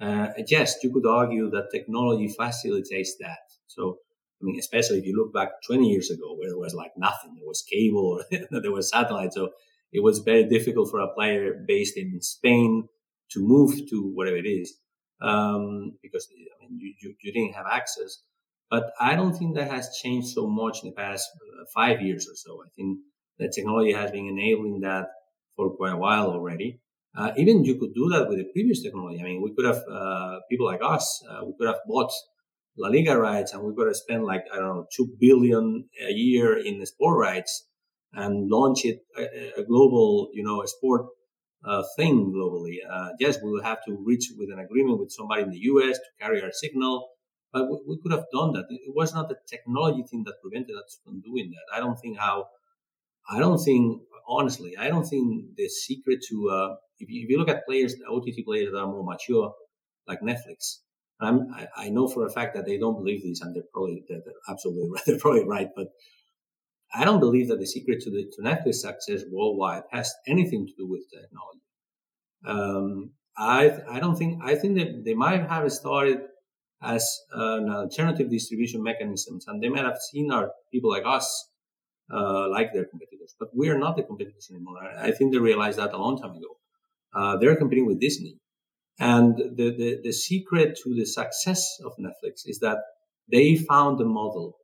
Uh, yes, you could argue that technology facilitates that. So, I mean, especially if you look back 20 years ago, where there was like nothing, there was cable, or [LAUGHS] there was satellite. So it was very difficult for a player based in Spain to move to whatever it is um, because I mean you, you, you, didn't have access. But I don't think that has changed so much in the past uh, five years or so. I think the technology has been enabling that for quite a while already. Uh, even you could do that with the previous technology. I mean, we could have uh, people like us. Uh, we could have bought La Liga rights, and we could have spent like I don't know two billion a year in the sport rights and launch it a, a global, you know, a sport uh, thing globally. Uh, yes, we will have to reach with an agreement with somebody in the US to carry our signal, but we, we, could have done that. It was not the technology thing that prevented us from doing that. I don't think how, I don't think, honestly, I don't think the secret to uh, if you, if you look at players, OTT players that are more mature, like Netflix, I, I know for a fact that they don't believe this, and they're probably they're absolutely [LAUGHS] right. They're probably right, but I don't believe that the secret to the to Netflix success worldwide has anything to do with technology. Um, I I don't think I think that they might have started as an alternative distribution mechanisms, and they might have seen our people like us uh, like their competitors, but we are not the competitors anymore. I think they realized that a long time ago. Uh, they're competing with Disney, and the, the the secret to the success of Netflix is that they found a model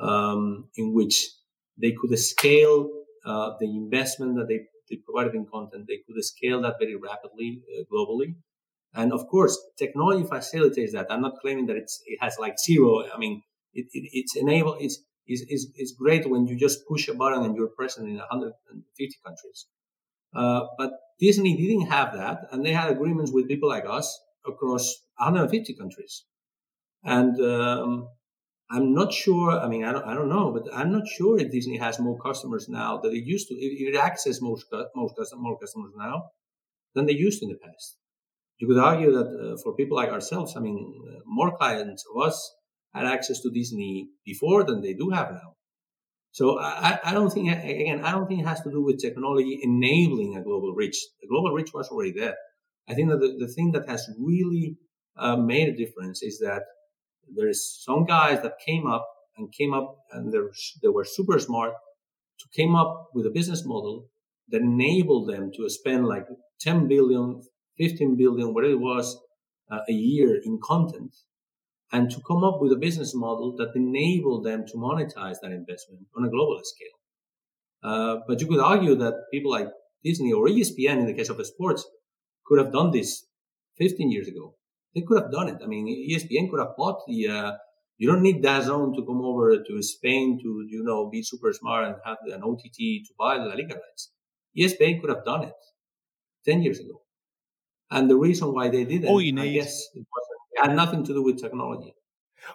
um, in which they could scale uh, the investment that they, they provided in content. They could scale that very rapidly uh, globally. And of course, technology facilitates that. I'm not claiming that it's, it has like zero. I mean, it, it, it's enable, it's, is, is great when you just push a button and you're present in 150 countries. Uh, but Disney didn't have that, and they had agreements with people like us across 150 countries. And um, I'm not sure. I mean, I don't, I don't know, but I'm not sure if Disney has more customers now than it used to. It, it accesses most, most more customers now than they used in the past. You could argue that uh, for people like ourselves, I mean, uh, more clients of us had access to Disney before than they do have now. So I, I don't think, again, I don't think it has to do with technology enabling a global reach. The global reach was already there. I think that the, the thing that has really uh, made a difference is that there's some guys that came up and came up and they were super smart to came up with a business model that enabled them to spend like 10 billion, 15 billion, whatever it was uh, a year in content and to come up with a business model that enabled them to monetize that investment on a global scale. Uh, but you could argue that people like Disney or ESPN in the case of sports could have done this 15 years ago. They could have done it. I mean, ESPN could have bought the. Uh, you don't need DAZN to come over to Spain to you know be super smart and have an OTT to buy the La Liga rights. ESPN could have done it ten years ago, and the reason why they didn't, all you need, I guess, it, it had nothing to do with technology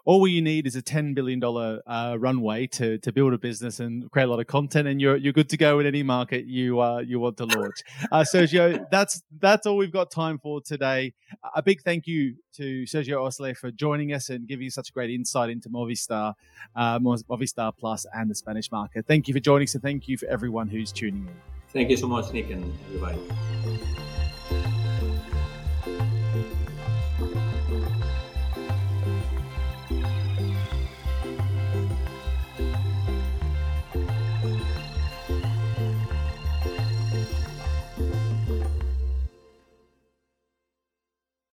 all you need is a ten billion dollar uh, runway to to build a business and create a lot of content, and you're you're good to go in any market you uh, you want to launch. Uh, Sergio, that's that's all we've got time for today. A big thank you to Sergio Osle for joining us and giving such great insight into Movistar, uh, Movistar Plus, and the Spanish market. Thank you for joining us, and thank you for everyone who's tuning in. Thank you so much, Nick, and everybody.